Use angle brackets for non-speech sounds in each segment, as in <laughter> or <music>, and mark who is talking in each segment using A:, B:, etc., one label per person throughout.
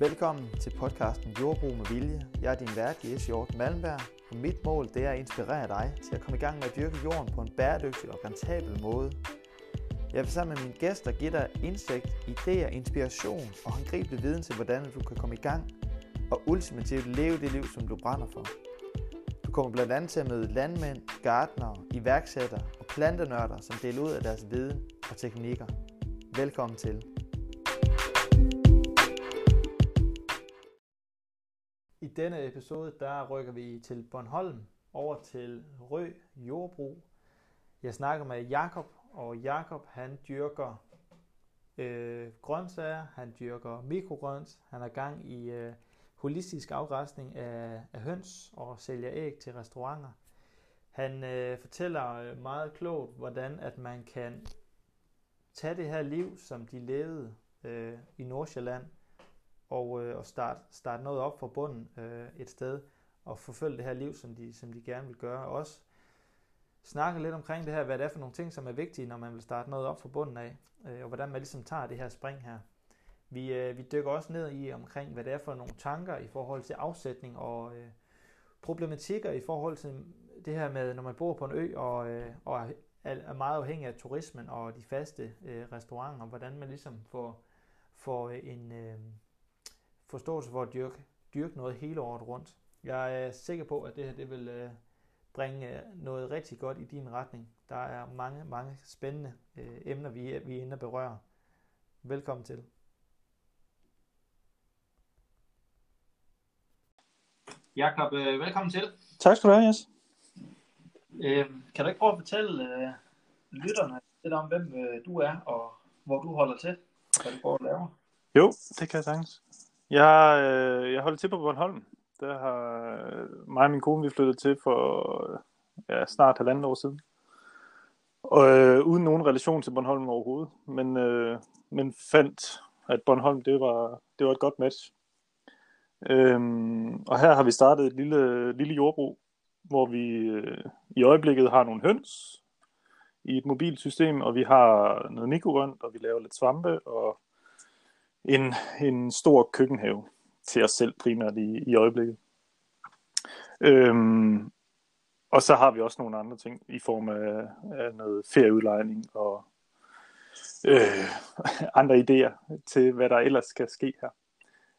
A: Velkommen til podcasten Jordbrug med Vilje. Jeg er din vært, Jes Hjort Malmberg, og mit mål det er at inspirere dig til at komme i gang med at dyrke jorden på en bæredygtig og rentabel måde. Jeg vil sammen med mine gæster give dig indsigt, idéer, inspiration og håndgribelig viden til, hvordan du kan komme i gang og ultimativt leve det liv, som du brænder for. Du kommer blandt andet til at møde landmænd, gartnere, iværksættere og plantenørder, som deler ud af deres viden og teknikker. Velkommen til. I denne episode, der rykker vi til Bornholm over til Rø Jordbrug. Jeg snakker med Jakob, og Jakob han dyrker øh, grøntsager, han dyrker mikrogrønt, han har gang i øh, holistisk afgræsning af, af høns og sælger æg til restauranter. Han øh, fortæller øh, meget klogt, hvordan at man kan tage det her liv, som de levede øh, i Nordsjælland, og, øh, og starte starte noget op fra bunden øh, et sted, og forfølge det her liv, som de, som de gerne vil gøre. Også snakke lidt omkring det her, hvad det er for nogle ting, som er vigtige, når man vil starte noget op fra bunden af, øh, og hvordan man ligesom tager det her spring her. Vi, øh, vi dykker også ned i omkring, hvad det er for nogle tanker i forhold til afsætning og øh, problematikker i forhold til det her med, når man bor på en ø og, øh, og er meget afhængig af turismen og de faste øh, restauranter, hvordan man ligesom får, får en øh, forståelse for at dyrke, dyrke noget hele året rundt. Jeg er sikker på, at det her det vil øh, bringe øh, noget rigtig godt i din retning. Der er mange, mange spændende øh, emner, vi, vi er inde og berøre. Velkommen til. Jakob, øh, velkommen til.
B: Tak skal du have, Jes.
A: Øh, kan du ikke prøve at fortælle øh, lytterne lidt om, hvem øh, du er, og hvor du holder til, og hvad du går og laver?
B: Jo, det kan jeg sagtens. Jeg, øh, jeg holder til på Bornholm. Der har øh, mig og min kone, vi flyttede til for ja, snart halvandet år siden. Og øh, uden nogen relation til Bornholm overhovedet. Men, øh, men fandt, at Bornholm, det var, det var et godt match. Øhm, og her har vi startet et lille, lille jordbrug, hvor vi øh, i øjeblikket har nogle høns i et mobilt system, og vi har noget mikrogrønt, og vi laver lidt svampe, og en, en stor køkkenhave til os selv primært i, i øjeblikket. Øhm, og så har vi også nogle andre ting i form af, af noget ferieudlejning og øh, <laughs> andre idéer til, hvad der ellers skal ske her.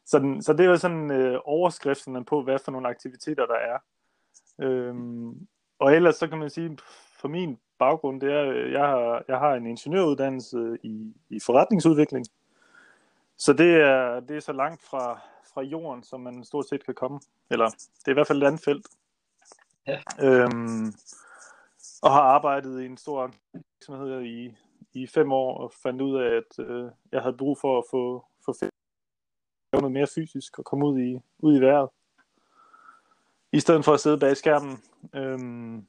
B: Så, den, så det er jo sådan øh, overskrifterne på, hvad for nogle aktiviteter der er. Øhm, og ellers så kan man sige, for min baggrund, det er, øh, jeg har, jeg har en ingeniøruddannelse i, i forretningsudvikling. Så det er, det er så langt fra, fra jorden, som man stort set kan komme. Eller det er i hvert fald et andet felt. Ja. Øhm, og har arbejdet i en stor virksomhed i, i fem år, og fandt ud af, at øh, jeg havde brug for at få, få noget mere fysisk og komme ud i, ud i vejret. I stedet for at sidde bag skærmen. Øhm,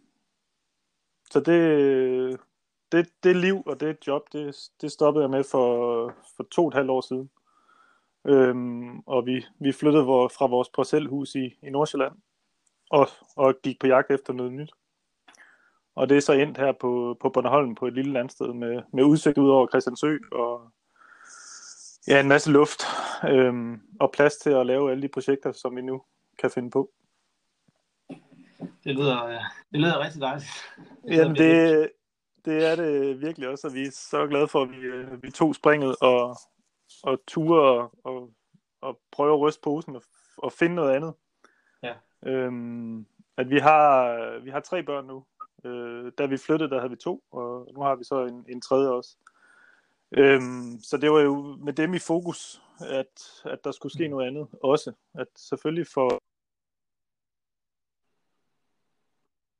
B: så det, det, det liv og det job, det, det stoppede jeg med for, for to og et halvt år siden. Øhm, og vi, vi flyttede vor, fra vores parcelhus i, i Nordsjælland og, og gik på jagt efter noget nyt. Og det er så endt her på, på Bornholm på et lille landsted med, med udsigt ud over Christiansø og ja, en masse luft øhm, og plads til at lave alle de projekter, som vi nu kan finde på.
A: Det lyder, det lyder rigtig dejligt.
B: Det Jamen det, det er det virkelig også, og vi er så glade for, at vi, øh, vi tog springet og, og ture og, og, og prøve at ryste posen og, og finde noget andet. Ja. Øhm, at vi har, vi har tre børn nu. Øh, da vi flyttede, der havde vi to, og nu har vi så en, en tredje også. Øhm, så det var jo med dem i fokus, at, at der skulle ske mm. noget andet også. At selvfølgelig for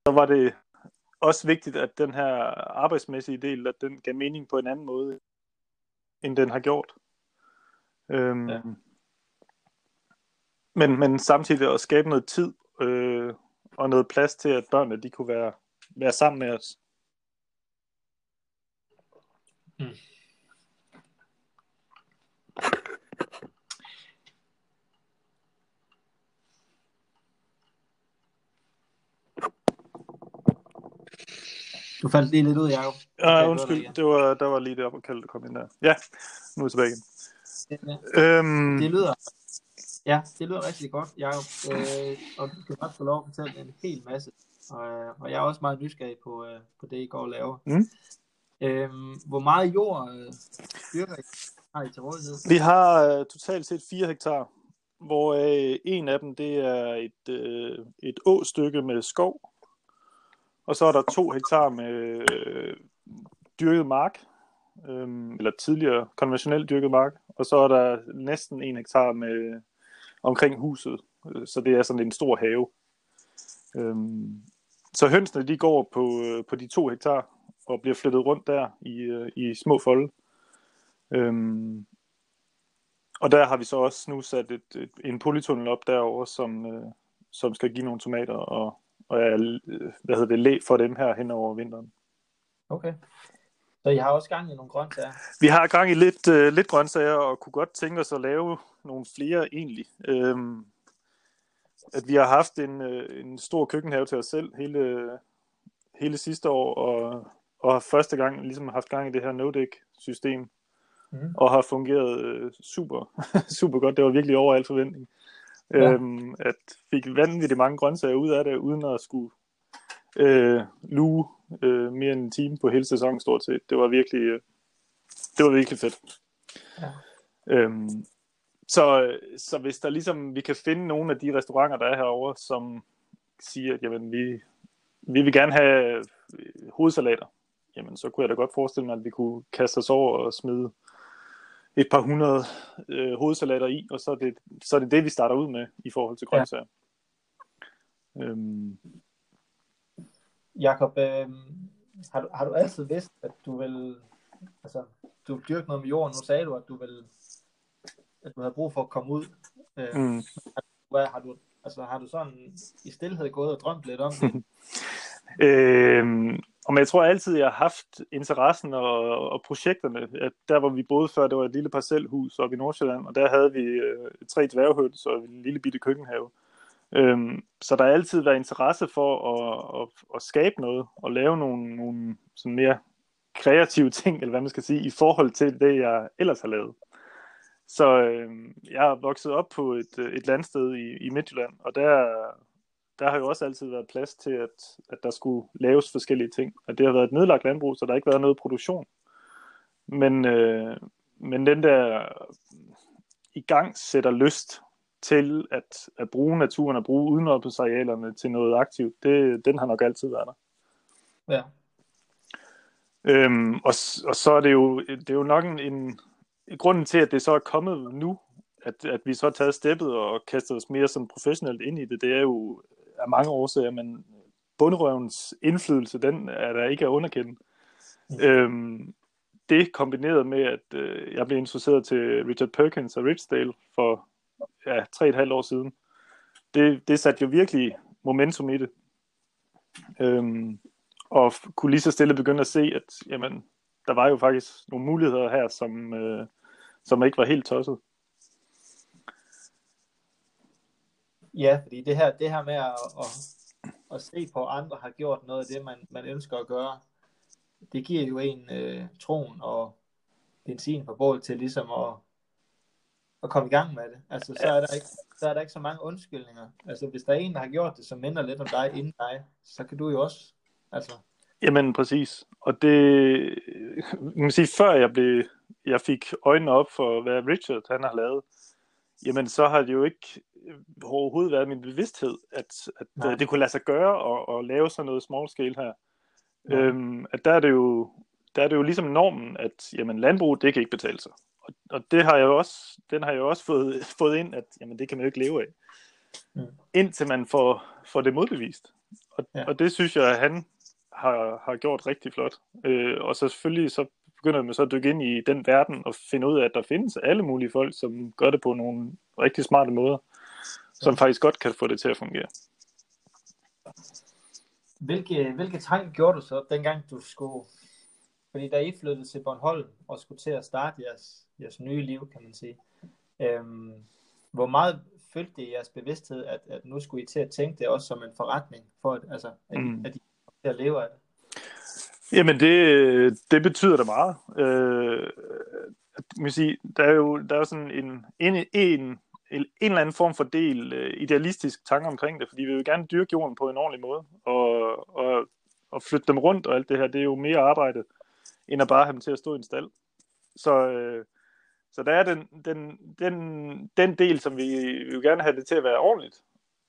B: så var det også vigtigt, at den her arbejdsmæssige del, at den gav mening på en anden måde, end den har gjort. Øhm, ja. men, men samtidig at skabe noget tid øh, og noget plads til, at børnene de kunne være, være sammen med os. Mm.
A: Du faldt lige lidt ud, Jacob.
B: Ja, undskyld. Det var, der var lige det op og kalde, kom ind der. Ja, nu er jeg tilbage igen.
A: Ja. Øhm, det lyder, Ja, det lyder rigtig godt, Jacob. Øh, og du skal nok få lov at fortælle en hel masse. Og, øh, og jeg er også meget nysgerrig på, øh, på det, I går og laver.
B: Mm.
A: Øhm, hvor meget jord øh, dyrker I, har I til rådighed?
B: Vi har øh, totalt set 4 hektar, hvor øh, en af dem det er et, øh, et åstykke med skov, og så er der to hektar med øh, dyrket mark, øh, eller tidligere konventionelt dyrket mark, og så er der næsten en hektar med omkring huset, øh, så det er sådan en stor have. Øh, så hønsene de går på, øh, på de to hektar og bliver flyttet rundt der i, øh, i små folde. Øhm, og der har vi så også nu sat et, et, en polytunnel op derover, som, øh, som skal give nogle tomater og, og er, hvad hedder det, læ for dem her hen over vinteren.
A: Okay. Så I har også gang i nogle grøntsager?
B: Vi har gang i lidt, øh, lidt grøntsager, og kunne godt tænke os at lave nogle flere egentlig. Øhm, at vi har haft en, øh, en stor køkkenhave til os selv hele, hele sidste år, og, og har første gang ligesom haft gang i det her no-dig-system, mm. og har fungeret øh, super, <laughs> super godt. Det var virkelig over al forventning. Ja. Øhm, at fik vanvittigt mange grøntsager ud af det, uden at skulle øh, luge øh, mere end en time på hele sæsonen stort set. Det var virkelig, øh, det var virkelig fedt. Ja. Øhm, så, så hvis der ligesom, vi kan finde nogle af de restauranter, der er herovre, som siger, at jamen, vi, vi vil gerne have hovedsalater, jamen så kunne jeg da godt forestille mig, at vi kunne kaste os over og smide et par hundrede øh, hovedsalater i, og så er, det, så er det det, vi starter ud med i forhold til grøntsager. Ja. Øhm.
A: Jakob, øh, har, du, har du altid vidst, at du vil, altså, du dyrke noget med jorden? Nu sagde du, at du vil, at du havde brug for at komme ud. Øh, mm. Hvad har du, altså, har du sådan i stillhed gået og drømt lidt om det? <laughs>
B: øhm, og jeg tror altid, jeg har haft interessen og, og projekterne. At der, hvor vi boede før, det var et lille parcelhus oppe i Nordsjælland, og der havde vi øh, tre dværghøns og en lille bitte køkkenhave. Øhm, så der har altid været interesse for at, at, at skabe noget og lave nogle, nogle sådan mere kreative ting, eller hvad man skal sige, i forhold til det, jeg ellers har lavet. Så øh, jeg er vokset op på et, et landsted i, i Midtjylland, og der, der har jo også altid været plads til, at, at der skulle laves forskellige ting. Og det har været et nedlagt landbrug, så der har ikke været noget produktion. Men, øh, men den der i gang sætter lyst til at, at bruge naturen og bruge udenopsarealerne til noget aktivt, det, den har nok altid været der.
A: Ja.
B: Øhm, og, og så er det jo, det er jo nok en, en grunden til, at det så er kommet nu, at, at vi så har taget steppet og kastet os mere sådan professionelt ind i det, det er jo af mange årsager, men bunderøvens indflydelse, den er der ikke at underkende. Mm. Øhm, det kombineret med, at øh, jeg blev introduceret til Richard Perkins og Richdale for ja, tre et halvt år siden, det, det satte jo virkelig momentum i det. Øhm, og kunne lige så stille begynde at se, at jamen, der var jo faktisk nogle muligheder her, som, øh, som ikke var helt tosset.
A: Ja, fordi det her, det her med at, at, at se på, at andre har gjort noget af det, man, man ønsker at gøre, det giver jo en øh, troen og benzin på bål til ligesom at, at komme i gang med det. Altså, så er, der ikke, så er der ikke så mange undskyldninger. Altså, hvis der er en, der har gjort det, som minder lidt om dig inden dig, så kan du jo også, altså...
B: Jamen, præcis. Og det, man kan sige, før jeg blev, jeg fik øjnene op for, hvad Richard han har lavet, jamen så har det jo ikke overhovedet været min bevidsthed, at, at Nej. det kunne lade sig gøre at, at lave sådan noget small scale her. Ja. Øhm, at der er det jo der er det jo ligesom normen, at jamen, landbrug, det kan ikke betale sig. Og, og det har jeg jo også, den har jeg jo også fået, <laughs> fået ind, at jamen, det kan man jo ikke leve af. Mm. Indtil man får, får det modbevist. Og, ja. og det synes jeg, at han har, har gjort rigtig flot. Øh, og så selvfølgelig så begynder man så at dykke ind i den verden og finde ud af, at der findes alle mulige folk, som gør det på nogle rigtig smarte måder som faktisk godt kan få det til at fungere.
A: Hvilke, hvilke tanker gjorde du så, dengang du skulle, fordi da I flyttede til Bornholm og skulle til at starte jeres, jeres nye liv, kan man sige, øhm, hvor meget følte det i jeres bevidsthed, at, at nu skulle I til at tænke det også som en forretning, for at, altså, at, mm. at I til at leve af det?
B: Jamen det, det betyder da meget. Øh, man sige, der er jo der er jo sådan en, en, en en eller anden form for del øh, idealistisk tanke omkring det, fordi vi vil gerne dyrke jorden på en ordentlig måde, og, og, og flytte dem rundt og alt det her, det er jo mere arbejde, end at bare have dem til at stå i en stald. Så, øh, så der er den, den, den, den del, som vi, vi vil gerne have det til at være ordentligt,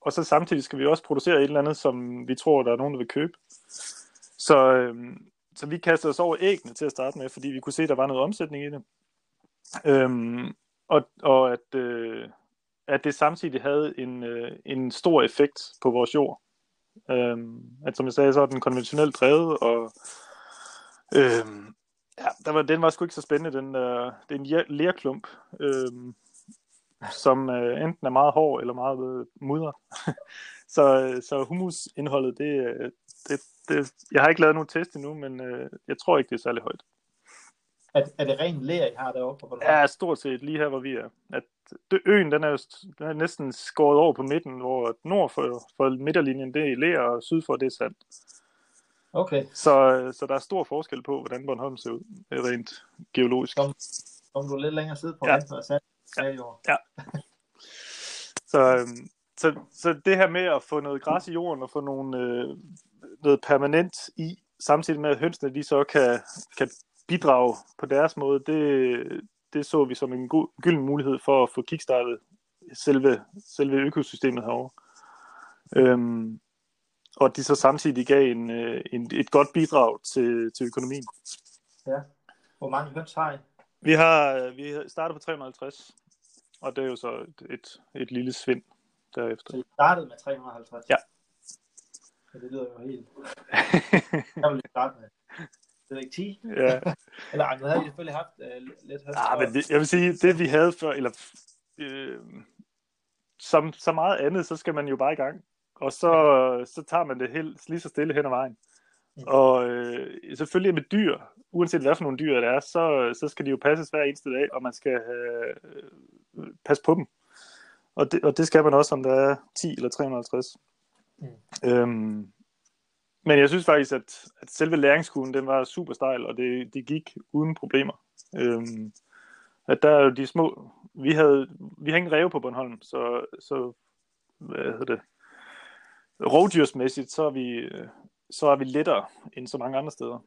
B: og så samtidig skal vi også producere et eller andet, som vi tror, der er nogen, der vil købe. Så, øh, så vi kastede os over æggene til at starte med, fordi vi kunne se, at der var noget omsætning i det. Øhm, og, og at, øh, at det samtidig havde en, øh, en stor effekt på vores jord. Øhm, at som jeg sagde, så er den konventionelt drevet, og øhm, ja, der var, den var sgu ikke så spændende. Den, øh, det er en lærklump, øhm, som øh, enten er meget hård eller meget øh, mudret. <laughs> så, øh, så humusindholdet, det, øh, det, det, jeg har ikke lavet nogen test endnu, men øh, jeg tror ikke, det er særlig højt.
A: Er, er det ren lær, I har derovre på?
B: Ja, stort set lige her, hvor vi er. At det, øen, den er, jo, den er næsten skåret over på midten, hvor nord for, for midterlinjen, det er lær, og syd for det er sand.
A: Okay.
B: Så, så der er stor forskel på, hvordan Bornholm ser ud, rent geologisk.
A: Kom, kom du lidt længere syd på ja. venstre sand?
B: Ja. ja. så, øhm, så, så det her med at få noget græs i jorden og få nogle, øh, noget permanent i, samtidig med at hønsene de så kan, kan bidrage på deres måde, det, det så vi som en god, gylden mulighed for at få kickstartet selve, selve økosystemet herovre. Øhm, og de så samtidig gav en, øh, en, et godt bidrag til, til økonomien.
A: Ja. Hvor mange høns har I?
B: Vi har vi startet på 350, og det er jo så et, et, et lille svind derefter.
A: Så I startede med 350?
B: Ja.
A: Så det lyder jo helt... <laughs> Jeg vil starte med det er ikke 10.
B: Ja.
A: eller nu havde vi selvfølgelig haft uh, lidt højt.
B: Ah, men det, jeg vil sige, det vi havde før, eller øh, som så meget andet, så skal man jo bare i gang. Og så, så tager man det helt lige så stille hen ad vejen. Mm. Og øh, selvfølgelig med dyr, uanset hvad for nogle dyr det er, så, så skal de jo passes hver eneste dag, og man skal øh, passe på dem. Og det, og det skal man også, om der er 10 eller 350. Mm. Øhm, men jeg synes faktisk, at, at selve læringskurven, den var super stejl, og det, det gik uden problemer. Øhm, at der er jo de små... Vi havde, vi havde ingen ræve på Bornholm, så, så hvad hedder det? Rovdyrsmæssigt, så er vi, så er vi lettere end så mange andre steder.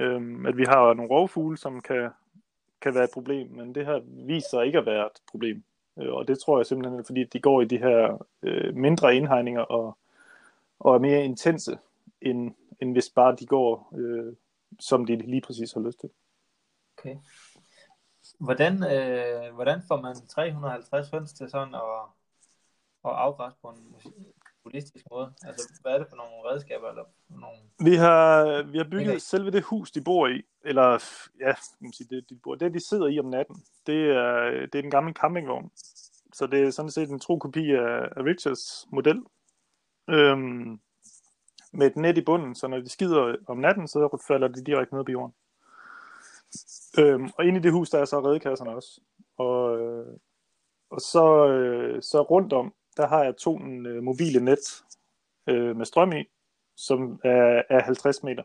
B: Øhm, at vi har nogle rovfugle, som kan, kan være et problem, men det her viser ikke at være et problem. Øh, og det tror jeg simpelthen, fordi de går i de her øh, mindre indhegninger og, og er mere intense end, end hvis bare de går, øh, som de lige præcis har lyst til.
A: Okay. Hvordan, øh, hvordan får man 350 høns til sådan at, at afgræsse på en holistisk måde? Altså, hvad er det for nogle redskaber? Eller nogle...
B: Vi har, vi har bygget okay. selve det hus, de bor i, eller ja, man sige, det, de bor, det de sidder i om natten, det er, det er den gamle campingvogn. Så det er sådan set en tro kopi af, af Richards model. Øhm, med et net i bunden, så når de skider om natten, så falder de direkte ned på jorden. Øhm, og inde i det hus, der er så redekasserne også. Og, øh, og så, øh, så rundt om, der har jeg to øh, mobile net øh, med strøm i, som er, er 50 meter.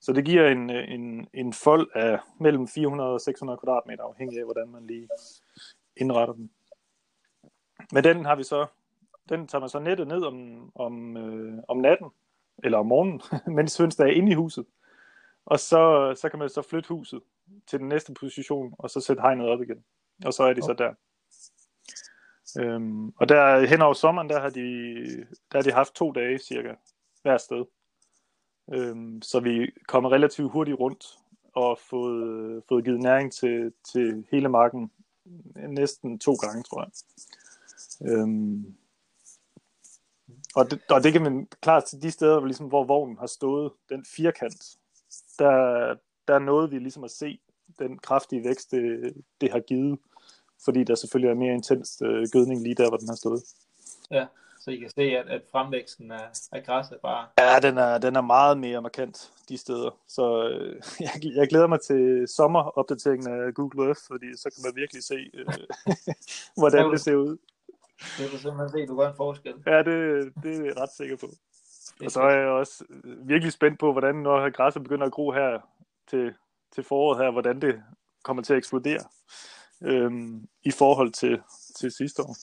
B: Så det giver en, øh, en, en fold af mellem 400 og 600 kvadratmeter, afhængig af, hvordan man lige indretter den. Med den har vi så den tager man så nettet ned om, om, øh, om natten, eller om morgenen, <laughs> mens hønsene er inde i huset. Og så, så kan man så flytte huset til den næste position, og så sætte hegnet op igen. Og så er de okay. så der. Øhm, og der hen over sommeren, der har, de, der har de haft to dage cirka hver sted. Øhm, så vi kommer relativt hurtigt rundt og fået, fået givet næring til, til hele marken næsten to gange, tror jeg. Øhm, og det, og det kan man klart til de steder, hvor, ligesom, hvor vognen har stået, den firkant, der, der noget vi ligesom at se den kraftige vækst, det, det har givet, fordi der selvfølgelig er mere intens øh, gødning lige der, hvor den har stået.
A: Ja, så I kan se, at, at fremvæksten af, af græsset bare...
B: Ja, den er, den er meget mere markant de steder. Så øh, <laughs> jeg, jeg glæder mig til sommeropdateringen af Google Earth, fordi så kan man virkelig se, øh, <laughs> hvordan det ser ud.
A: Det kan simpelthen se, du gør en forskel.
B: Ja, det, det er jeg ret sikker på. Og så er jeg også virkelig spændt på, hvordan når græsset begynder at gro her til, til foråret her, hvordan det kommer til at eksplodere øhm, i forhold til, til sidste år.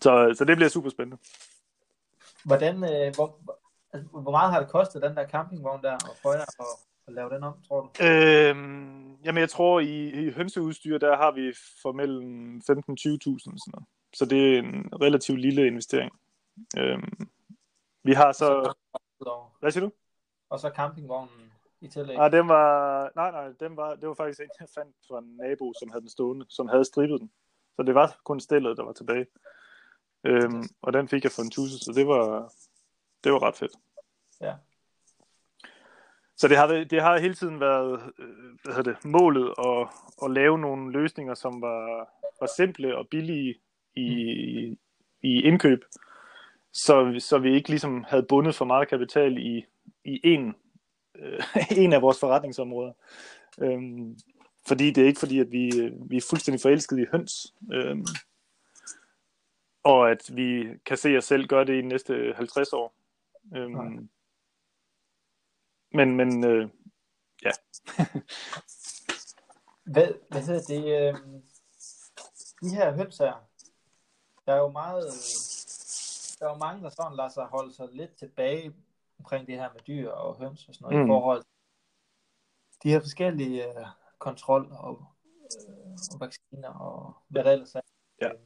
B: Så, så det bliver super spændende.
A: Hvordan, øh, hvor, altså, hvor meget har det kostet, den der campingvogn der, og prøve at, at lave den om, tror du?
B: Øhm, jamen, jeg tror, i, i hønseudstyr, der har vi for mellem 15-20.000 sådan noget. Så det er en relativt lille investering. Øhm, vi har så... Hvad siger du?
A: Og så campingvognen i tillæg.
B: Nej, den var... Nej, nej, den var... det var faktisk en, jeg fandt fra en nabo, som havde den stående, som havde strippet den. Så det var kun stillet, der var tilbage. Øhm, og den fik jeg for en tusse, så det var, det var ret fedt.
A: Ja.
B: Så det har, det har hele tiden været øh, hvad hedder det, målet at, at lave nogle løsninger, som var, var simple og billige i, mm. i indkøb, så, så vi ikke ligesom havde bundet for meget kapital i, i en, øh, <laughs> en af vores forretningsområder. Øhm, fordi det er ikke fordi, at vi, vi er fuldstændig forelsket i høns. Øhm, og at vi kan se os selv gøre det i de næste 50 år. Øhm, men, men øh, ja. <laughs>
A: hvad, hvad hedder det? Øh, de her høns her, der er jo meget, der er jo mange, der sådan lader sig holde sig lidt tilbage omkring det her med dyr og høns og sådan noget, mm. i forhold til de her forskellige øh, kontrol og, øh, og vacciner og hvad der ellers er.
B: Ja.
A: Øh,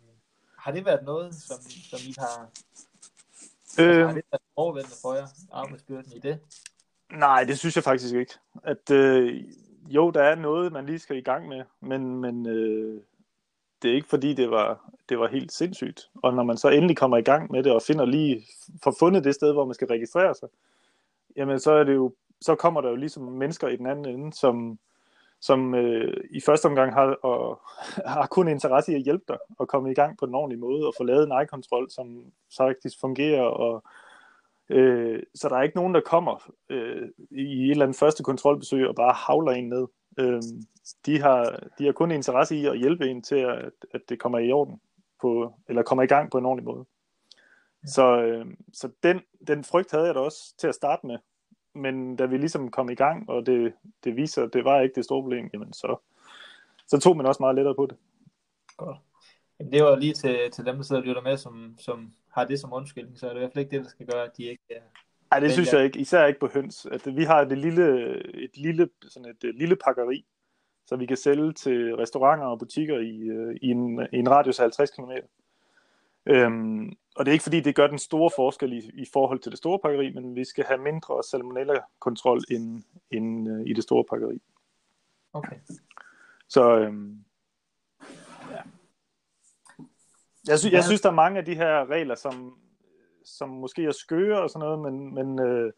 A: har det været noget, som, som I har, øh, altså, har det været overvældende for jer, arbejdsbyrden i det?
B: Nej, det synes jeg faktisk ikke. At øh, jo, der er noget, man lige skal i gang med, men, men øh, det er ikke fordi, det var, det var helt sindssygt. Og når man så endelig kommer i gang med det, og finder lige, får fundet det sted, hvor man skal registrere sig, jamen så er det jo, så kommer der jo ligesom mennesker i den anden ende, som, som øh, i første omgang har, og, <laughs> har kun interesse i at hjælpe dig og komme i gang på den ordentlige måde og få lavet en eye-kontrol, som faktisk fungerer. Og, øh, så der er ikke nogen, der kommer øh, i et eller andet første kontrolbesøg og bare havler en ned. Øh, de, har, de har kun interesse i at hjælpe en til, at, at det kommer i orden, på, eller kommer i gang på en ordentlig måde. Ja. Så, øh, så den, den frygt havde jeg da også til at starte med, men da vi ligesom kom i gang, og det, det viser, at det var ikke det store problem, jamen så, så tog man også meget lettere på det.
A: Godt. Det var lige til, til dem, der sidder og lytter med, som, som har det som undskyldning, så er det i hvert fald ikke det, der skal gøre, at de ikke...
B: Nej, det synes jeg ikke, især ikke på høns. At vi har det lille, et lille, sådan et, et lille pakkeri, så vi kan sælge til restauranter og butikker i, øh, i, en, i en radius af 50 km. Øhm, og det er ikke fordi, det gør den store forskel i, i forhold til det store pakkeri, men vi skal have mindre salmonella-kontrol end, end uh, i det store pakkeri.
A: Okay.
B: Så øhm, ja. Jeg, sy- jeg synes, der er mange af de her regler, som, som måske er skøre og sådan noget, men, men øh,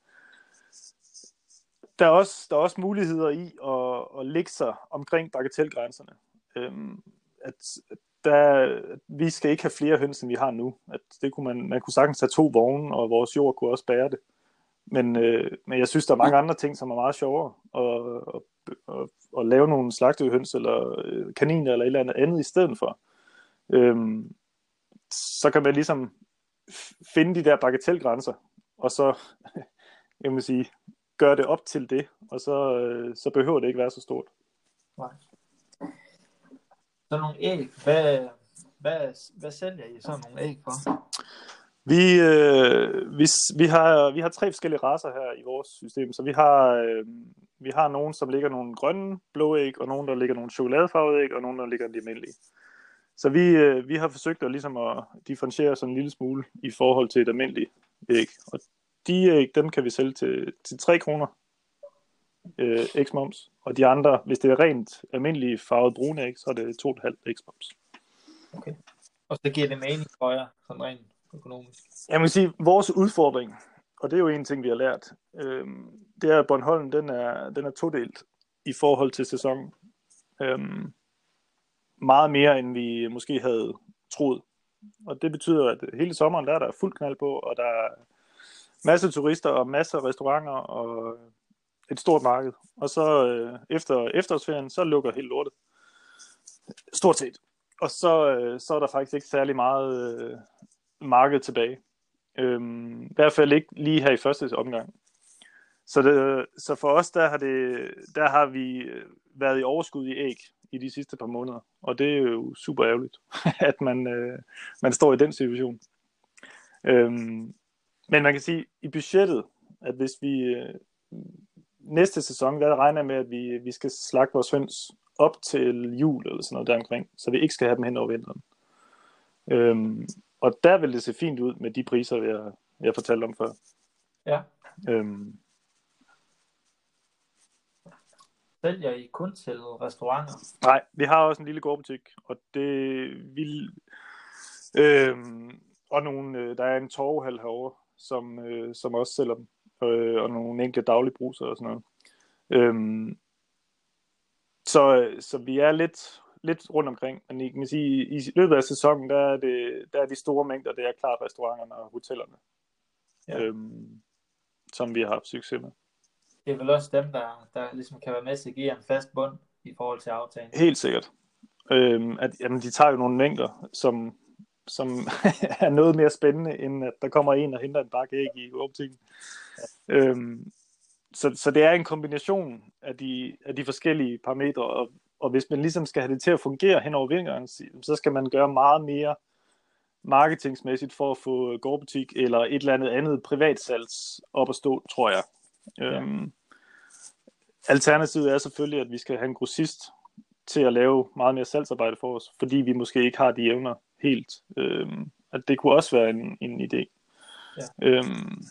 B: der, er også, der er også muligheder i at, at lægge sig omkring bagatelgrænserne. Øhm, at, der, vi skal ikke have flere høns, end vi har nu. At det kunne man, man kunne sagtens have to vogne, og vores jord kunne også bære det. Men, øh, men jeg synes, der er mange andre ting, som er meget sjovere. At, at, at, at lave nogle slagtehøns, eller øh, kaniner, eller et eller andet andet i stedet for. Øhm, så kan man ligesom finde de der bagatelgrænser, og så, <laughs> jeg må sige, gøre det op til det, og så, øh, så behøver det ikke være så stort.
A: Nej sådan nogle æg, hvad, hvad, hvad sælger I sådan nogle æg for?
B: Vi, øh, vi, vi, har, vi har tre forskellige raser her i vores system, så vi har, øh, vi har nogen, som ligger nogle grønne blå æg, og nogen, der ligger nogle chokoladefarvede æg, og nogen, der ligger de almindelige. Så vi, øh, vi har forsøgt at, ligesom at differentiere sådan en lille smule i forhold til et almindeligt æg. Og de æg, dem kan vi sælge til, til 3 kroner øh, x-moms, og de andre, hvis det er rent almindelige farvet brune æg, så er det 2,5 x-moms.
A: Okay. Og så giver det mening for jer, sådan rent økonomisk?
B: Jeg må sige, vores udfordring, og det er jo en ting, vi har lært, øh, det er, at Bornholm, den er, den er todelt i forhold til sæsonen. Øh, meget mere, end vi måske havde troet. Og det betyder, at hele sommeren, der er der fuld knald på, og der er masser af turister og masser af restauranter og et stort marked. Og så øh, efter efterårsferien, så lukker helt lortet. Stort set. Og så, øh, så er der faktisk ikke særlig meget øh, marked tilbage. Øhm, I hvert fald ikke lige her i første omgang. Så, det, så for os, der har, det, der har vi øh, været i overskud i æg i de sidste par måneder. Og det er jo super ærgerligt, <laughs> at man, øh, man står i den situation. Øhm, men man kan sige, i budgettet, at hvis vi øh, næste sæson, der regner jeg med, at vi, vi skal slagte vores høns op til jul eller sådan noget deromkring, så vi ikke skal have dem hen over vinteren. Øhm, og der vil det se fint ud med de priser, jeg, jeg fortalte om før.
A: Ja.
B: Øhm,
A: Sælger I kun til restauranter?
B: nej, vi har også en lille gårdbutik, og det vil... Øhm, og nogle, øh, der er en torvehal herovre, som, øh, som også sælger dem, øh, og nogle enkelte dagligbruser og sådan noget. Øhm, så, så vi er lidt, lidt rundt omkring, men I kan sige, i løbet af sæsonen, der er, det, der er de store mængder, det er klart restauranterne og hotellerne,
A: Ja.
B: øhm, som vi har haft succes med.
A: Det er vel også dem, der, der ligesom kan være med til at give en fast bund i forhold til aftalen.
B: Helt sikkert. Øhm, at, jamen, de tager jo nogle mængder, som, som <laughs> er noget mere spændende, end at der kommer en og henter en bakke æg i butikken. Øhm, så, så det er en kombination af de, af de forskellige parametre, og, og hvis man ligesom skal have det til at fungere hen over vinteren, så skal man gøre meget mere marketingsmæssigt for at få gårdbutik eller et eller andet andet privatsalgs op at stå, tror jeg.
A: Ja.
B: Øhm, alternativet er selvfølgelig, at vi skal have en grossist til at lave meget mere salgsarbejde for os, fordi vi måske ikke har de evner helt. Øhm, at det kunne også være en, en idé.
A: Ja.
B: Øhm,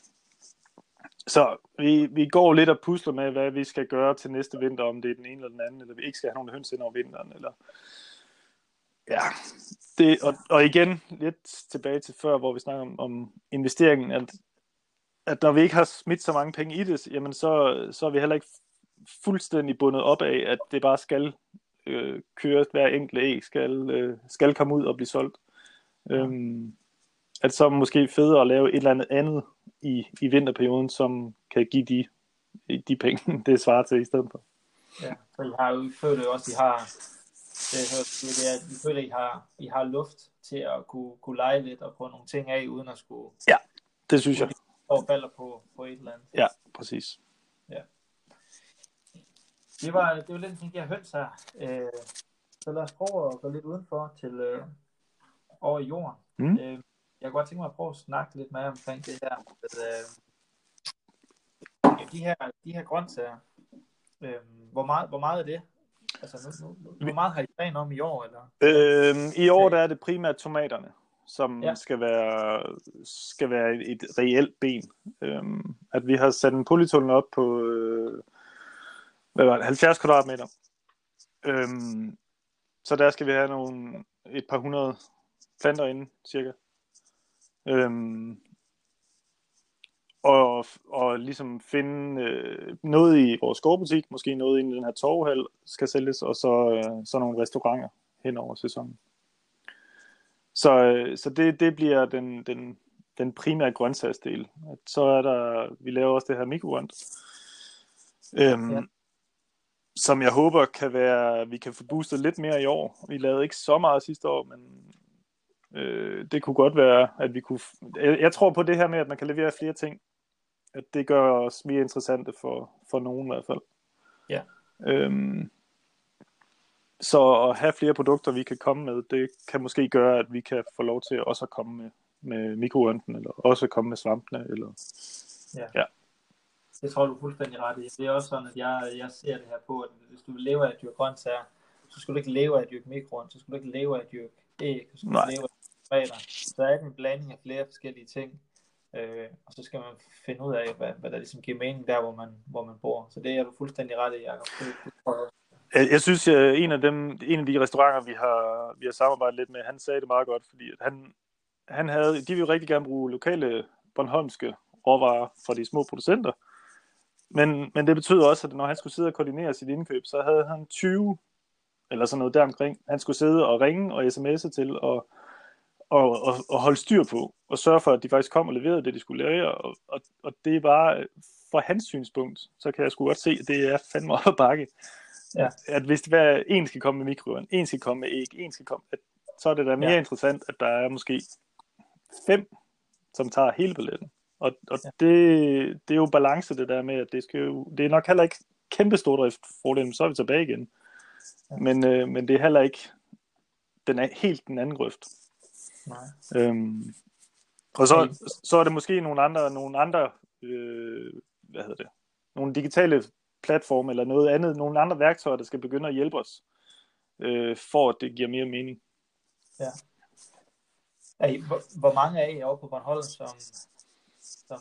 B: så vi, vi går lidt og pusler med, hvad vi skal gøre til næste vinter, om det er den ene eller den anden, eller vi ikke skal have nogen høns ind over vinteren, eller ja, det, og, og igen, lidt tilbage til før, hvor vi snakker om, om investeringen, at, at når vi ikke har smidt så mange penge i det, jamen så, så er vi heller ikke fuldstændig bundet op af, at det bare skal øh, køres, hver enkelt æg skal, øh, skal komme ud og blive solgt. Øhm, at så måske federe at lave et eller andet andet i, i vinterperioden, som kan give de, de penge, <laughs> det svarer til i stedet for.
A: Ja, så I har jo, jo også, I har, det det er, at I føler, I har, I har luft til at kunne, kunne lege lidt og få nogle ting af, uden at skulle
B: Det synes jeg.
A: og falder på, på et eller andet.
B: Ja, præcis.
A: Det var, det var lidt en jeg høns her. Øh, så lad os prøve at gå lidt udenfor til øh, over i jorden.
B: Mm.
A: Øh, jeg kunne godt tænke mig at prøve at snakke lidt med jer omkring det her. Med, øh, de her, de her grøntsager. Øh, hvor, meget, hvor meget er det? Altså, nu, nu, hvor meget har I planer om i år? Eller?
B: Øhm, I år der er det primært tomaterne, som
A: ja.
B: skal være skal være et, et reelt ben. Øhm, at vi har sat en polytunnel op på øh, hvad var det, 70 kvadratmeter. Øhm, så der skal vi have nogle, et par hundrede planter inde, cirka. Øhm, og, og ligesom finde øh, noget i vores gårdbutik, måske noget inde i den her torvhal skal sælges, og så, øh, så nogle restauranter hen over sæsonen. Så, øh, så det, det bliver den, den, den primære grøntsagsdel. Så er der, vi laver også det her mikrogrønt, øhm,
A: Ja
B: ja. som jeg håber kan være, vi kan få boostet lidt mere i år. Vi lavede ikke så meget sidste år, men øh, det kunne godt være, at vi kunne... Jeg, jeg tror på det her med, at man kan levere flere ting. At det gør os mere interessante for, for nogen i hvert fald.
A: Ja.
B: Øhm, så at have flere produkter, vi kan komme med, det kan måske gøre, at vi kan få lov til også at komme med, med mikrorønten, eller også komme med svampene. Eller...
A: Det tror du fuldstændig ret i. Det er også sådan, at jeg, jeg ser det her på, at hvis du vil leve af at dyrke grøntsager, så skal du ikke leve af at dyrke mikrogrønt, så skal du ikke leve af at dyrke æg, så skal du
B: Nej.
A: leve af tomater. Så er det en blanding af flere forskellige ting, øh, og så skal man finde ud af, hvad, hvad der ligesom giver mening der, hvor man, hvor man bor. Så det er du fuldstændig ret i, Jacob. Jeg.
B: Synes, at en af, dem, en af de restauranter, vi har, vi har samarbejdet lidt med, han sagde det meget godt, fordi at han, han havde, de vil jo rigtig gerne bruge lokale Bornholmske råvarer fra de små producenter. Men, men det betød også, at når han skulle sidde og koordinere sit indkøb, så havde han 20 eller sådan noget deromkring. Han skulle sidde og ringe og sms'e til og, og, og, og holde styr på, og sørge for, at de faktisk kom og leverede det, de skulle levere. Og, og, og det er bare, fra hans synspunkt, så kan jeg sgu godt se, at det er fandme op ad bakke.
A: Ja.
B: At hvis var, en skal komme med mikroen, en skal komme med æg, en skal komme, at, så er det da mere
A: Ja.
B: interessant, at der er måske fem, som tager hele billetten. Og, og
A: Ja.
B: det, det er jo balance det der med, at det skal jo, det er nok heller ikke kæmpe stordrift fordel, men så er vi tilbage igen. Ja. Men, øh, men det er heller ikke den er helt den anden grøft.
A: Nej.
B: Øhm, og så, så er det måske nogle andre, nogle andre øh, hvad hedder det, nogle digitale platforme eller noget andet, nogle andre værktøjer, der skal begynde at hjælpe os, øh, for at det giver mere mening.
A: Ja. Er I, hvor, hvor mange er I over på Bornholm, som, som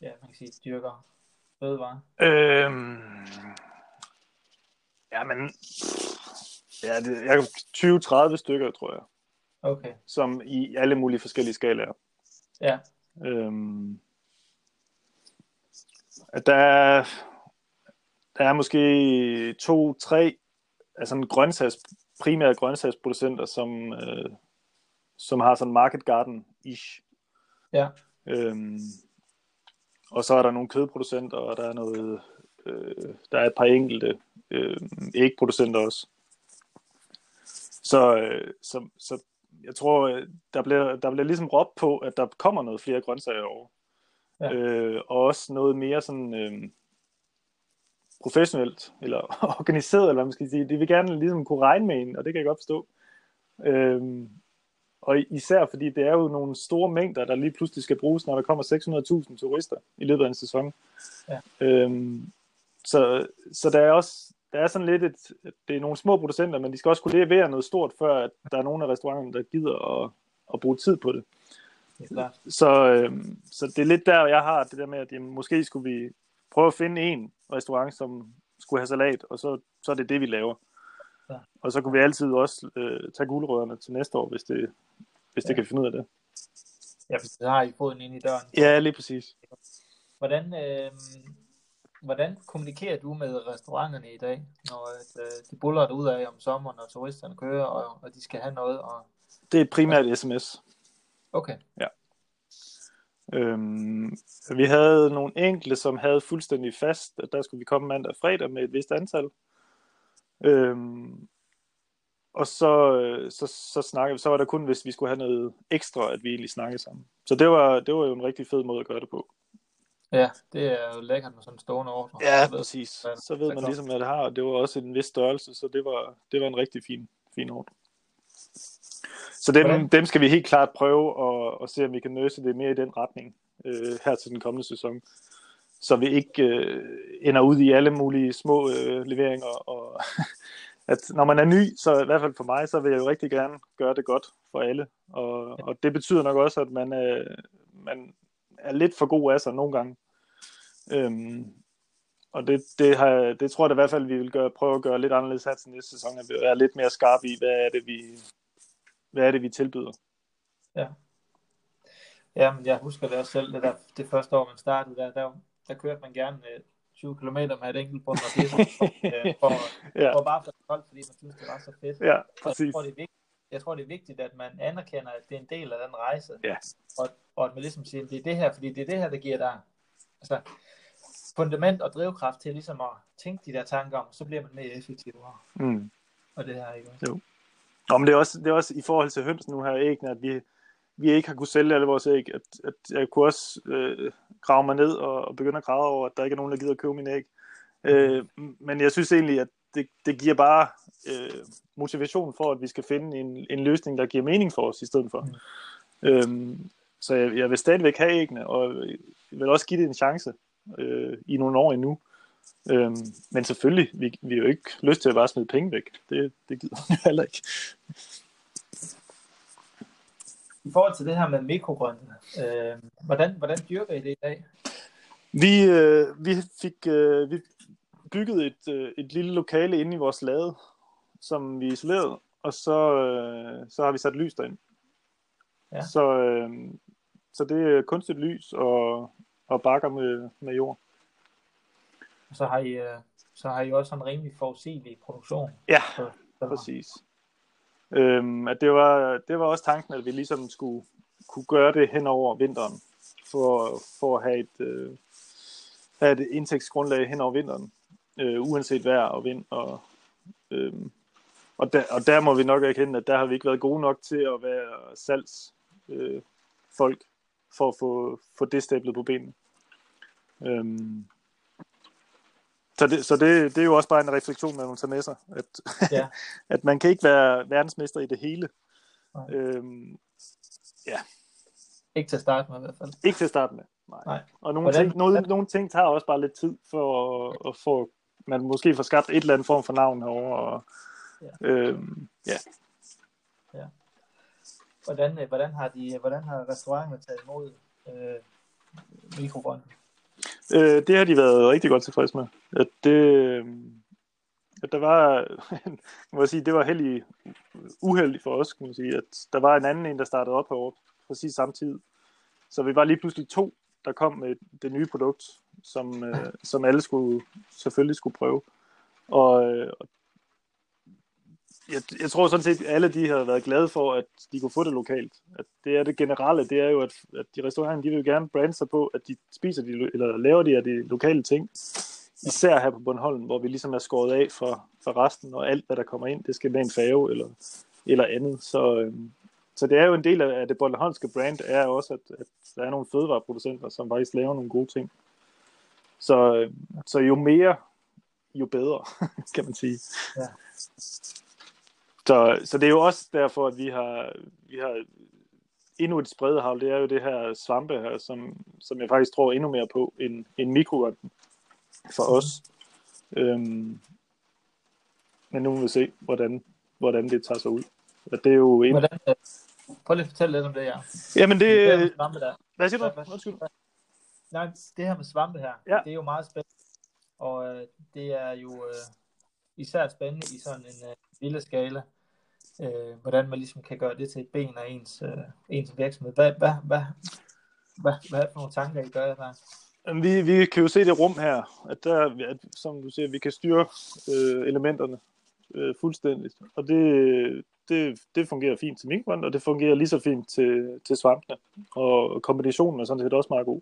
A: ja, man kan sige, dyrker fødevare?
B: Øhm, ja, men ja, det, jeg 20-30 stykker, tror jeg.
A: Okay.
B: Som i alle mulige forskellige skalaer.
A: Ja.
B: Øhm, der, der er måske to-tre altså en grøntsags, primære grøntsagsproducenter, som, øh, som har sådan market garden-ish.
A: Ja.
B: Øhm, og så er der nogle kødproducenter, og der er noget, øh, der er et par enkelte øh, ægproducenter også. Så, øh, så, så jeg tror, øh, der bliver, der bliver ligesom råbt på, at der kommer noget flere grøntsager over. Ja. Øh, og også noget mere sådan øh, professionelt, eller <laughs> organiseret, eller hvad man skal sige. De vil gerne ligesom kunne regne med en, og det kan jeg godt forstå. Øh, og især fordi det er jo nogle store mængder, der lige pludselig skal bruges, når der kommer 600.000 turister i løbet af en sæson. Ja. Øhm, så, så der er også der er sådan lidt et, det er nogle små producenter, men de skal også kunne levere noget stort, før at der er nogle af restauranterne, der gider at, at bruge tid på det.
A: Ja,
B: så, øhm, så det er lidt der, jeg har det der med, at jamen, måske skulle vi prøve at finde en restaurant, som skulle have salat, og så, så er det det, vi laver. Ja. Og så kunne vi altid også øh, tage guldrødderne til næste år, hvis det, hvis det kan finde ud af det.
A: Ja, så har I foden ind i døren.
B: Ja, lige præcis.
A: Hvordan, øh, hvordan kommunikerer du med restauranterne i dag, når øh, de buller ud af om sommeren, når turisterne kører, og, og de skal have noget? Og...
B: Det er primært sms.
A: Okay.
B: Ja. Øhm, vi havde nogle enkelte, som havde fuldstændig fast, at der skulle vi komme mandag og fredag med et vist antal. Øhm, og så, øh, så, så, snakkede, så var der kun, hvis vi skulle have noget ekstra, at vi egentlig snakkede sammen. Så det var, det var jo en rigtig fed måde at gøre det på.
A: Ja, det er jo lækkert med sådan en stående ordre.
B: Ja, præcis. Så ved man ligesom, hvad det har, og det var også en vis størrelse, så det var, det var en rigtig fin, fin ordre. Så dem, dem skal vi helt klart prøve at, at se, om vi kan nøse det mere i den retning øh, her til den kommende sæson. Så vi ikke øh, ender ud i alle mulige små øh, leveringer. Og <laughs> at når man er ny, så i hvert fald for mig, så vil jeg jo rigtig gerne gøre det godt for alle. Og, og det betyder nok også, at man, øh, man er lidt for god af sig nogle gange. Øhm, og det, det, har, det tror jeg da i hvert fald, vi vil gøre, prøve at gøre lidt anderledes her til næste sæson, at vi er lidt mere skarpe i, hvad er det, vi, hvad er det, vi tilbyder.
A: Ja. Ja, men jeg husker det også selv, det, der, det første år, man startede, der, der, der kørte man gerne 20 km med et enkelt på <laughs> øh, for, ja. for bare for koldt, fordi man synes, det var så fedt.
B: Ja, præcis. Jeg
A: tror, det er vigtigt, jeg tror, det er vigtigt, at man anerkender, at det er en del af den rejse.
B: Ja.
A: Og, og at man ligesom siger, det er det her, fordi det er det her, der giver dig altså, fundament og drivkraft til ligesom at tænke de der tanker om, så bliver man mere effektiv.
B: Mm.
A: Og det her, ikke?
B: Jo. Men det er, også, det er også i forhold til høns nu her æggene, at vi, vi ikke har kunnet sælge alle vores æg. At, at jeg kunne også øh, grave mig ned og, og begynde at grave over, at der ikke er nogen, der gider at købe mine æg. Øh, men jeg synes egentlig, at det, det giver bare øh, motivation for, at vi skal finde en, en løsning, der giver mening for os i stedet for. Mm. Øh, så jeg, jeg vil stadigvæk have æggene, og jeg vil også give det en chance øh, i nogle år endnu. Øhm, men selvfølgelig, vi, vi har jo ikke lyst til at bare smide penge væk. Det, det gider jeg heller ikke.
A: I forhold til det her med mikrogrønne, øh, hvordan, hvordan dyrker I det i dag?
B: Vi, øh, vi fik øh, vi byggede et, øh, et lille lokale inde i vores lade, som vi isolerede, og så, øh, så har vi sat lys derind. Ja. Så, øh, så det er kunstigt lys og, og bakker med, med jord.
A: Så har I, øh, så har I også en rimelig forudsigelig produktion.
B: Ja, så, så. præcis. Øhm, at det, var, det var også tanken, at vi ligesom skulle kunne gøre det hen over vinteren, for, for at have et, øh, have et indtægtsgrundlag hen over vinteren, øh, uanset vejr og vind. Og, øh, og, der, og der må vi nok erkende, at der har vi ikke været gode nok til at være salgs øh, folk for at få, få det stablet på benene. Øhm, så, det, så det, det er jo også bare en refleksion, man må tage med sig, at, ja. <laughs> at man kan ikke være verdensmester i det hele. Øhm,
A: ja. Ikke til at starte med i hvert fald.
B: Ikke til at starte med, nej. nej. Og nogle, Hvordan? ting, nogle, nogle ting tager også bare lidt tid for at, at få, man måske får skabt et eller andet form for navn herovre. Og, ja. Øhm, ja.
A: ja. Hvordan, øh, hvordan, har de, hvordan har restauranterne taget imod øh, mikrofronten?
B: Øh, det har de været rigtig godt tilfredse med. At det, øh, at der var, <laughs> må jeg sige, det var heldig, uheldigt for os, kan man sige, at der var en anden en, der startede op herovre præcis samtidig. Så vi var lige pludselig to, der kom med det nye produkt, som, øh, som alle skulle, selvfølgelig skulle prøve. Og, øh, jeg, jeg tror sådan set, at alle de har været glade for, at de kunne få det lokalt. At det er det generelle, det er jo, at, at de restauranter, de vil gerne brande sig på, at de spiser de, eller laver de af de lokale ting. Især her på Bornholm, hvor vi ligesom er skåret af for, for resten, og alt, hvad der kommer ind, det skal med en fave eller, eller andet. Så, øhm, så det er jo en del af, det bornholmske brand, er også, at, at der er nogle fødevareproducenter, som faktisk laver nogle gode ting. Så, øhm, så jo mere, jo bedre, <laughs> kan man sige. Ja. Så, så det er jo også derfor, at vi har, vi har endnu et spredehavl. Det er jo det her svampe her, som, som jeg faktisk tror endnu mere på end, end mikrogården for os. Øhm, men nu må vi se, hvordan, hvordan det tager sig ud. At det er jo en... Hvordan,
A: øh, prøv lige at fortælle lidt om det, ja.
B: Jamen det...
A: det
B: der. Hvad siger du? Undskyld.
A: Nej, det her med svampe her, ja. det er jo meget spændende. Og øh, det er jo øh, især spændende i sådan en øh, lille skala, øh, hvordan man ligesom kan gøre det til et ben af ens, øh, ens virksomhed. Hvad, hvad, hvad, hvad, hvad for nogle tanker, I gør der?
B: Vi, vi kan jo se det rum her, at der, at, som du siger, vi kan styre øh, elementerne øh, fuldstændigt. Og det, det, det fungerer fint til minkbrand, og det fungerer lige så fint til, til svampene. Og kombinationen er sådan set også meget god.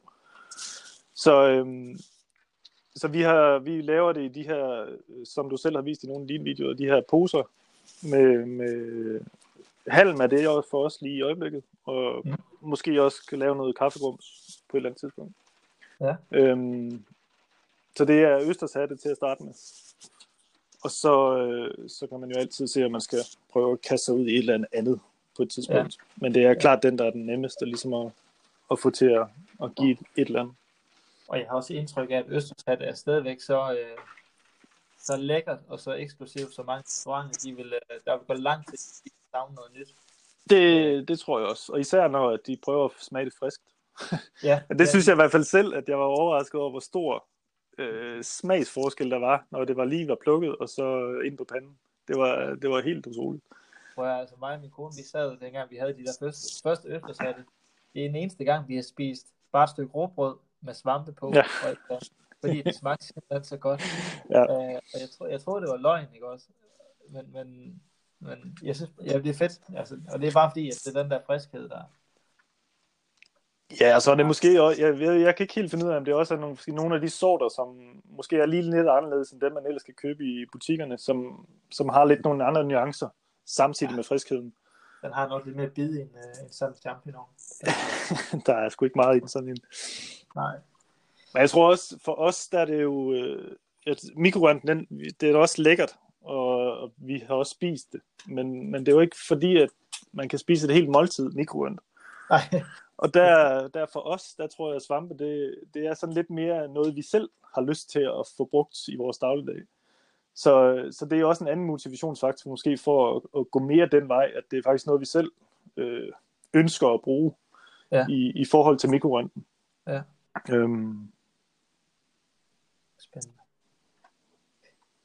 B: Så, øhm, så vi, har, vi laver det i de her, som du selv har vist i nogle af dine videoer, de her poser med, med halm er det også for os lige i øjeblikket. Og mm. måske også kan lave noget kaffegrums på et eller andet tidspunkt. Ja. Øhm, så det er Østershatte til at starte med. Og så, øh, så kan man jo altid se, at man skal prøve at kaste sig ud i et eller andet på et tidspunkt. Ja. Men det er klart den, der er den nemmeste ligesom at, at få til at, at give et, et eller andet.
A: Og jeg har også indtryk af, at Østershat er stadigvæk så, øh, så lækkert og så eksklusivt, så mange restauranter, de vil, øh, der vil gå langt til, at de savne noget nyt.
B: Det, det tror jeg også. Og især når de prøver at smage det friskt. <laughs> Ja, det ja. synes jeg i hvert fald selv, at jeg var overrasket over, hvor stor øh, smagsforskel der var, når det var lige var plukket, og så ind på panden. Det var, det var helt utroligt.
A: Hvor jeg, altså mig og min kone, vi sad dengang, vi havde de der første, første østersatte. Det er den eneste gang, vi har spist bare et stykke råbrød med svampe på. Ja. Og, fordi det smagte simpelthen så godt. <laughs> Ja. Øh, og jeg, tror, jeg tror, det var løgn, ikke også? Men, men, men jeg synes, ja, det er fedt. Altså, og det er bare fordi, at det er den der friskhed, der,
B: Ja, så er det måske også, jeg, jeg, jeg kan ikke helt finde ud af, om det også er nogle, nogle af de sorter, som måske er lige lidt anderledes end dem, man ellers kan købe i butikkerne, som, som har lidt nogle andre nuancer, samtidig ja. med friskheden.
A: Den har nok lidt mere bid end, en sådan champignon. <laughs>
B: der er sgu ikke meget i den sådan en.
A: Nej.
B: Men jeg tror også, for os, der er det jo, øh, at mikrogranten, den, det er også lækkert, og, og vi har også spist det. Men, men det er jo ikke fordi, at man kan spise et helt måltid mikrogranten. Nej. <laughs> Og der, der for os, der tror jeg, at svampe, det, det er sådan lidt mere noget, vi selv har lyst til at få brugt i vores dagligdag. Så, så det er også en anden motivationsfaktor måske for at, at gå mere den vej, at det er faktisk noget, vi selv øh, ønsker at bruge ja. i, i forhold til mikrorenten. Ja. Øhm.
A: Spændende.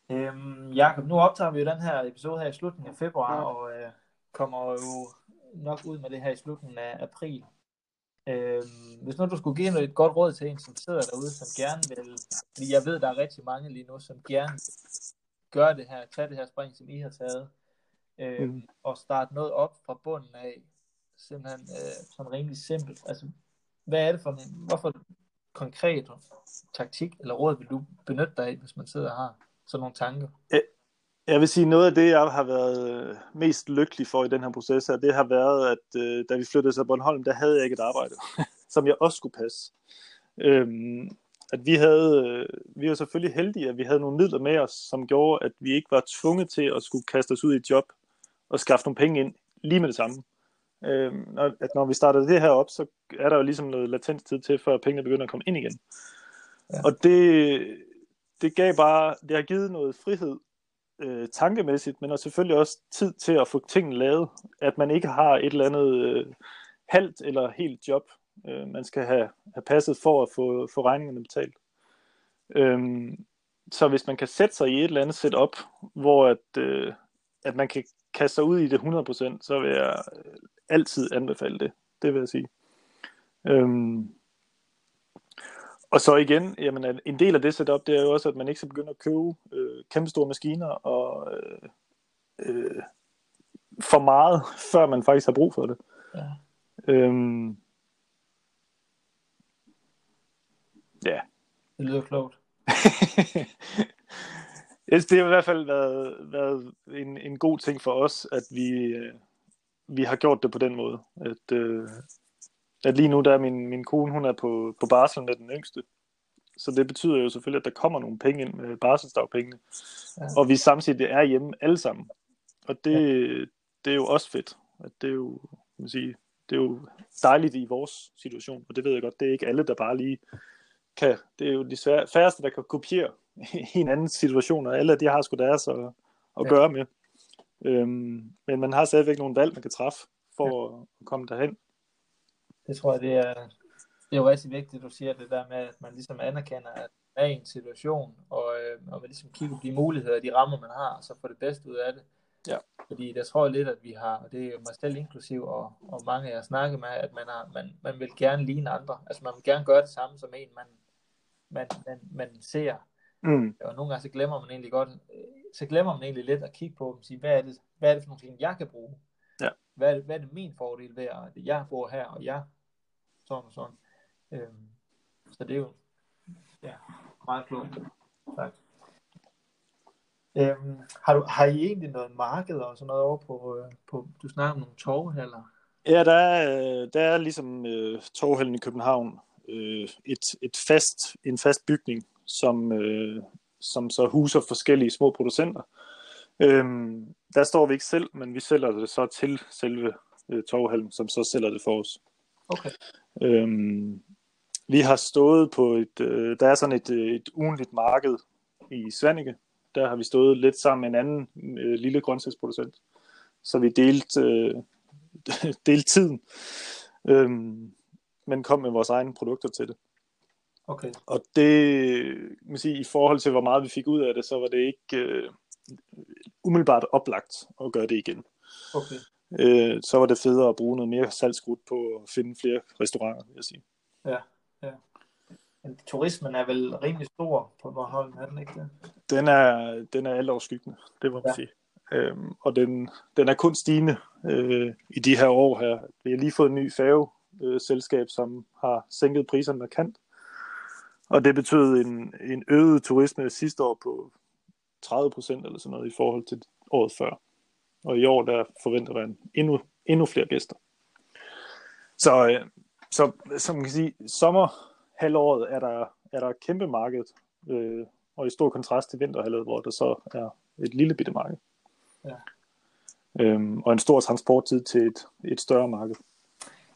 A: Øhm, Jakob, nu optager vi jo den her episode her i slutningen af februar, ja. og øh, kommer jo nok ud med det her i slutningen af april. Øhm, hvis nu du skulle give et godt råd til en, som sidder derude, som gerne vil, fordi jeg ved, der er rigtig mange lige nu, som gerne gøre det her, tage det her spring, som I har taget, øhm, mm. og starte noget op fra bunden af, simpelthen øh, sådan rimelig simpelt. Altså, hvad er det for en, hvorfor konkret taktik eller råd vil du benytte dig af, hvis man sidder og har sådan nogle tanker?
B: Jeg vil sige, noget af det, jeg har været øh, mest lykkelig for i den her proces her, det har været, at øh, da vi flyttede til Bornholm, der havde jeg ikke et arbejde, <laughs> som jeg også skulle passe. Øhm, at vi havde, øh, vi var selvfølgelig heldige, at vi havde nogle midler med os, som gjorde, at vi ikke var tvunget til at skulle kaste os ud i et job og skaffe nogle penge ind lige med det samme. Øh, at når vi startede det her op, så er der jo ligesom noget latenstid til, før pengene begynder at komme ind igen. Ja. Og det, det gav bare, det har givet noget frihed øh, tankemæssigt, men også selvfølgelig også tid til at få tingene lavet. At man ikke har et eller andet øh, halvt eller helt job, øh, man skal have, have passet for at få, få regningerne betalt. Øhm, så hvis man kan sætte sig i et eller andet setup, hvor at, øh, at man kan kaste sig ud i det 100%, så vil jeg altid anbefale det. Det vil jeg sige. Øhm, og så igen, jamen, en del af det setup, det er jo også, at man ikke skal begynde at købe øh, kæmpe store maskiner og øh, øh, for meget, <laughs> før man faktisk har brug for det. Ja. Øhm, ja.
A: Det lyder klogt. <laughs>
B: det har i hvert fald været, været en, en god ting for os, at vi, øh, vi har gjort det på den måde. At, øh, at lige nu der er min, min kone, hun er på, på barsel med den yngste. Så det betyder jo selvfølgelig, at der kommer nogle penge ind med barselsdagpengene. Ja. Og vi samtidig er hjemme alle sammen. Og det, ja. det er jo også fedt. At det er jo, man sige, det er jo dejligt i vores situation. Og det ved jeg godt, det er ikke alle, der bare lige kan. Det er jo de færreste, der kan kopiere i en anden situation, og alle de har sgu deres at, at ja. gøre med. Øhm, men man har stadigvæk nogle valg, man kan træffe for ja. at komme derhen.
A: Det tror jeg, det er, det er jo rigtig vigtigt, du siger det der med, at man ligesom anerkender, at man er i en situation, og, øh, og man ligesom kigger på de muligheder, de rammer, man har, og så får det bedste ud af det.
B: Ja.
A: Fordi jeg tror lidt, at vi har, og det er mig selv inklusiv, og, og mange af jer snakker med, at man, har, man, man vil gerne ligne andre. Altså man vil gerne gøre det samme som en, man, man, man, man ser. Mm. Og nogle gange så glemmer man egentlig godt, så glemmer man egentlig lidt at kigge på dem, sige, hvad er det, hvad er det for nogle ting, jeg kan bruge?
B: Ja.
A: Hvad, er det, hvad er det min fordel ved, at jeg bor her, og jeg sådan og sådan. Øhm, så det er jo ja, meget klogt. Tak. Øhm, har, du, har I egentlig noget marked og sådan noget over på, øh, på du snakker om nogle torvhaller?
B: Ja, der er, der er ligesom øh, torvhallen i København øh, et, et fast, en fast bygning, som, øh, som så huser forskellige små producenter. Øhm, der står vi ikke selv, men vi sælger det så til selve øh, torvhallen, som så sælger det for os.
A: Okay.
B: Øhm, vi har stået på et, øh, der er sådan et, øh, et ugenligt marked i Svanike. Der har vi stået lidt sammen med en anden øh, lille grøntsagsproducent. Så vi delte, øh, <laughs> delte tiden, øhm, men kom med vores egne produkter til det.
A: Okay.
B: Og det, man sige, i forhold til hvor meget vi fik ud af det, så var det ikke øh, umiddelbart oplagt at gøre det igen.
A: Okay.
B: Øh, så var det federe at bruge noget mere salgskrudt på at finde flere restauranter, vil jeg sige.
A: Ja, ja. Men turismen er vel rimelig stor på Bornholm, er den ikke det?
B: Den er, den er alt overskyggende, det må man ja. sige. Øhm, og den, den er kun stigende øh, i de her år her. Vi har lige fået en ny færgeselskab, øh, som har sænket priserne markant. Og det betød en, en øget turisme sidste år på 30 procent eller sådan noget i forhold til året før. Og i år der forventer man endnu, endnu flere gæster. Så, øh, så som man kan sige, sommerhalvåret er der, er der kæmpe marked, øh, og i stor kontrast til vinterhalvåret, hvor der så er et lille bitte marked.
A: Ja.
B: Øhm, og en stor transporttid til et, et større marked.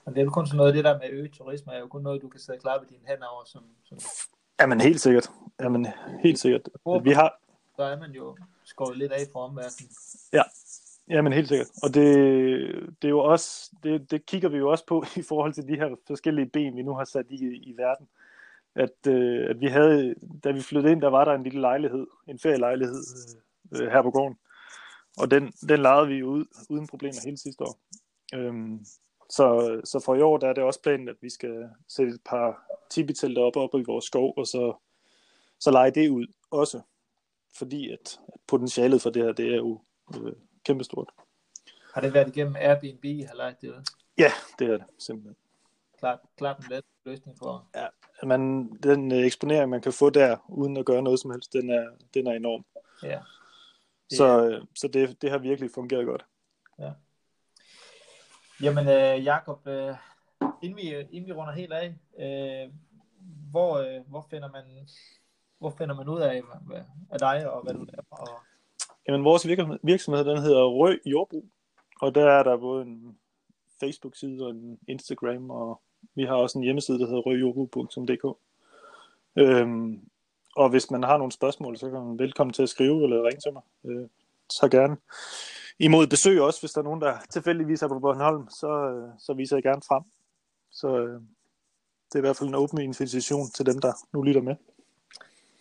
A: Men det er jo kun sådan noget, det der med øget turisme, er jo kun noget, du kan sidde og klappe dine hænder over. Som, som...
B: Jamen helt sikkert. Jamen helt sikkert. Vi har...
A: Så er man jo skåret lidt af for omverdenen.
B: Ja, Jamen helt sikkert. Og det, det er jo også, det, det kigger vi jo også på <laughs> i forhold til de her forskellige ben, vi nu har sat i, i verden. At, øh, at vi havde, da vi flyttede ind, der var der en lille lejlighed, en ferielejlighed øh, her på gården. Og den, den lejede vi ud uden problemer hele sidste år. Øhm, så, så for i år, der er det også planen, at vi skal sætte et par tippitelter op, op i vores skov, og så, så lege det ud også. Fordi at, potentialet for det her, det er jo øh, kæmpestort.
A: Har det været igennem Airbnb, I har lagt det ud?
B: Ja, det er det simpelthen.
A: Klart, klart en let løsning for.
B: Ja, men den øh, eksponering, man kan få der, uden at gøre noget som helst, den er, den er enorm.
A: Ja.
B: Det, så øh, så det, det har virkelig fungeret godt.
A: Ja. Jamen, øh, Jacob, øh, inden, vi, øh, inden vi runder helt af, øh, hvor, øh, hvor, finder man, hvor finder man ud af, hvad, af dig og hvad du laver? Og...
B: Jamen, vores virksomhed, den hedder Røg Jordbrug, og der er der både en Facebook-side og en Instagram, og vi har også en hjemmeside, der hedder røgjordbrug.dk. Øhm, og hvis man har nogle spørgsmål, så kan man velkommen til at skrive eller ringe til mig. Øh, så gerne imod besøg også, hvis der er nogen, der tilfældigvis er på Bornholm, så, øh, så viser jeg gerne frem. Så øh, det er i hvert fald en åben invitation til dem, der nu lytter med.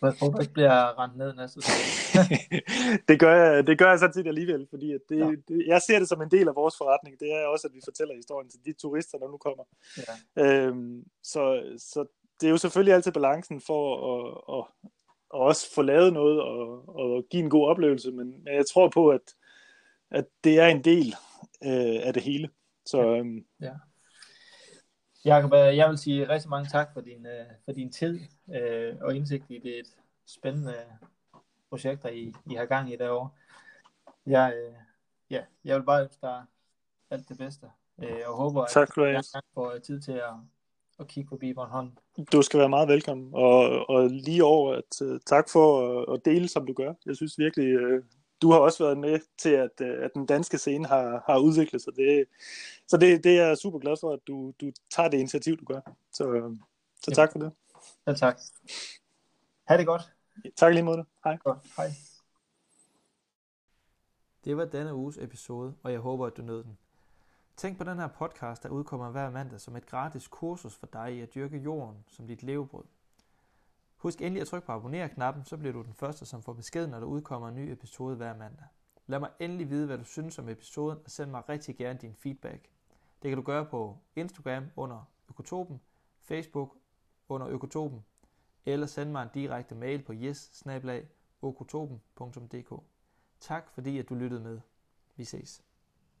A: Jeg tror, du ikke bliver rent ned næste <laughs>
B: det, gør jeg, det gør jeg tit alligevel, fordi at det, ja. det, jeg ser det som en del af vores forretning. Det er også, at vi fortæller historien til de turister, der nu kommer. Ja. Øhm, så, så det er jo selvfølgelig altid balancen for at, at, at også få lavet noget og, og give en god oplevelse, men jeg tror på, at, at det er en del øh, af det hele. Så, ja. Øhm, ja.
A: Jakob, øh, jeg vil sige rigtig mange tak for din, øh, for din tid øh, og indsigt i det et spændende projekter, I, I har gang i derovre. Jeg, ja, jeg vil bare ønske dig alt det bedste, og håber, at
B: tak,
A: jeg får tid til at, at kigge forbi Bornholm.
B: Du skal være meget velkommen, og, og lige over at tak for at, at dele, som du gør. Jeg synes virkelig, du har også været med til, at, øh, at den danske scene har, har udviklet sig. Det, så det, det er jeg super glad for, at du, du tager det initiativ, du gør. Så, så tak for det.
A: Ja, tak. Ha' det godt.
B: Tak lige mod det. Hej.
A: Godt. Hej. Det var denne uges episode, og jeg håber, at du nød den. Tænk på den her podcast, der udkommer hver mandag som et gratis kursus for dig i at dyrke jorden som dit levebrød. Husk endelig at trykke på abonner-knappen, så bliver du den første, som får besked, når der udkommer en ny episode hver mandag. Lad mig endelig vide, hvad du synes om episoden, og send mig rigtig gerne din feedback. Det kan du gøre på Instagram under Økotopen, Facebook under Økotopen, eller send mig en direkte mail på yes Tak fordi at du lyttede med. Vi ses.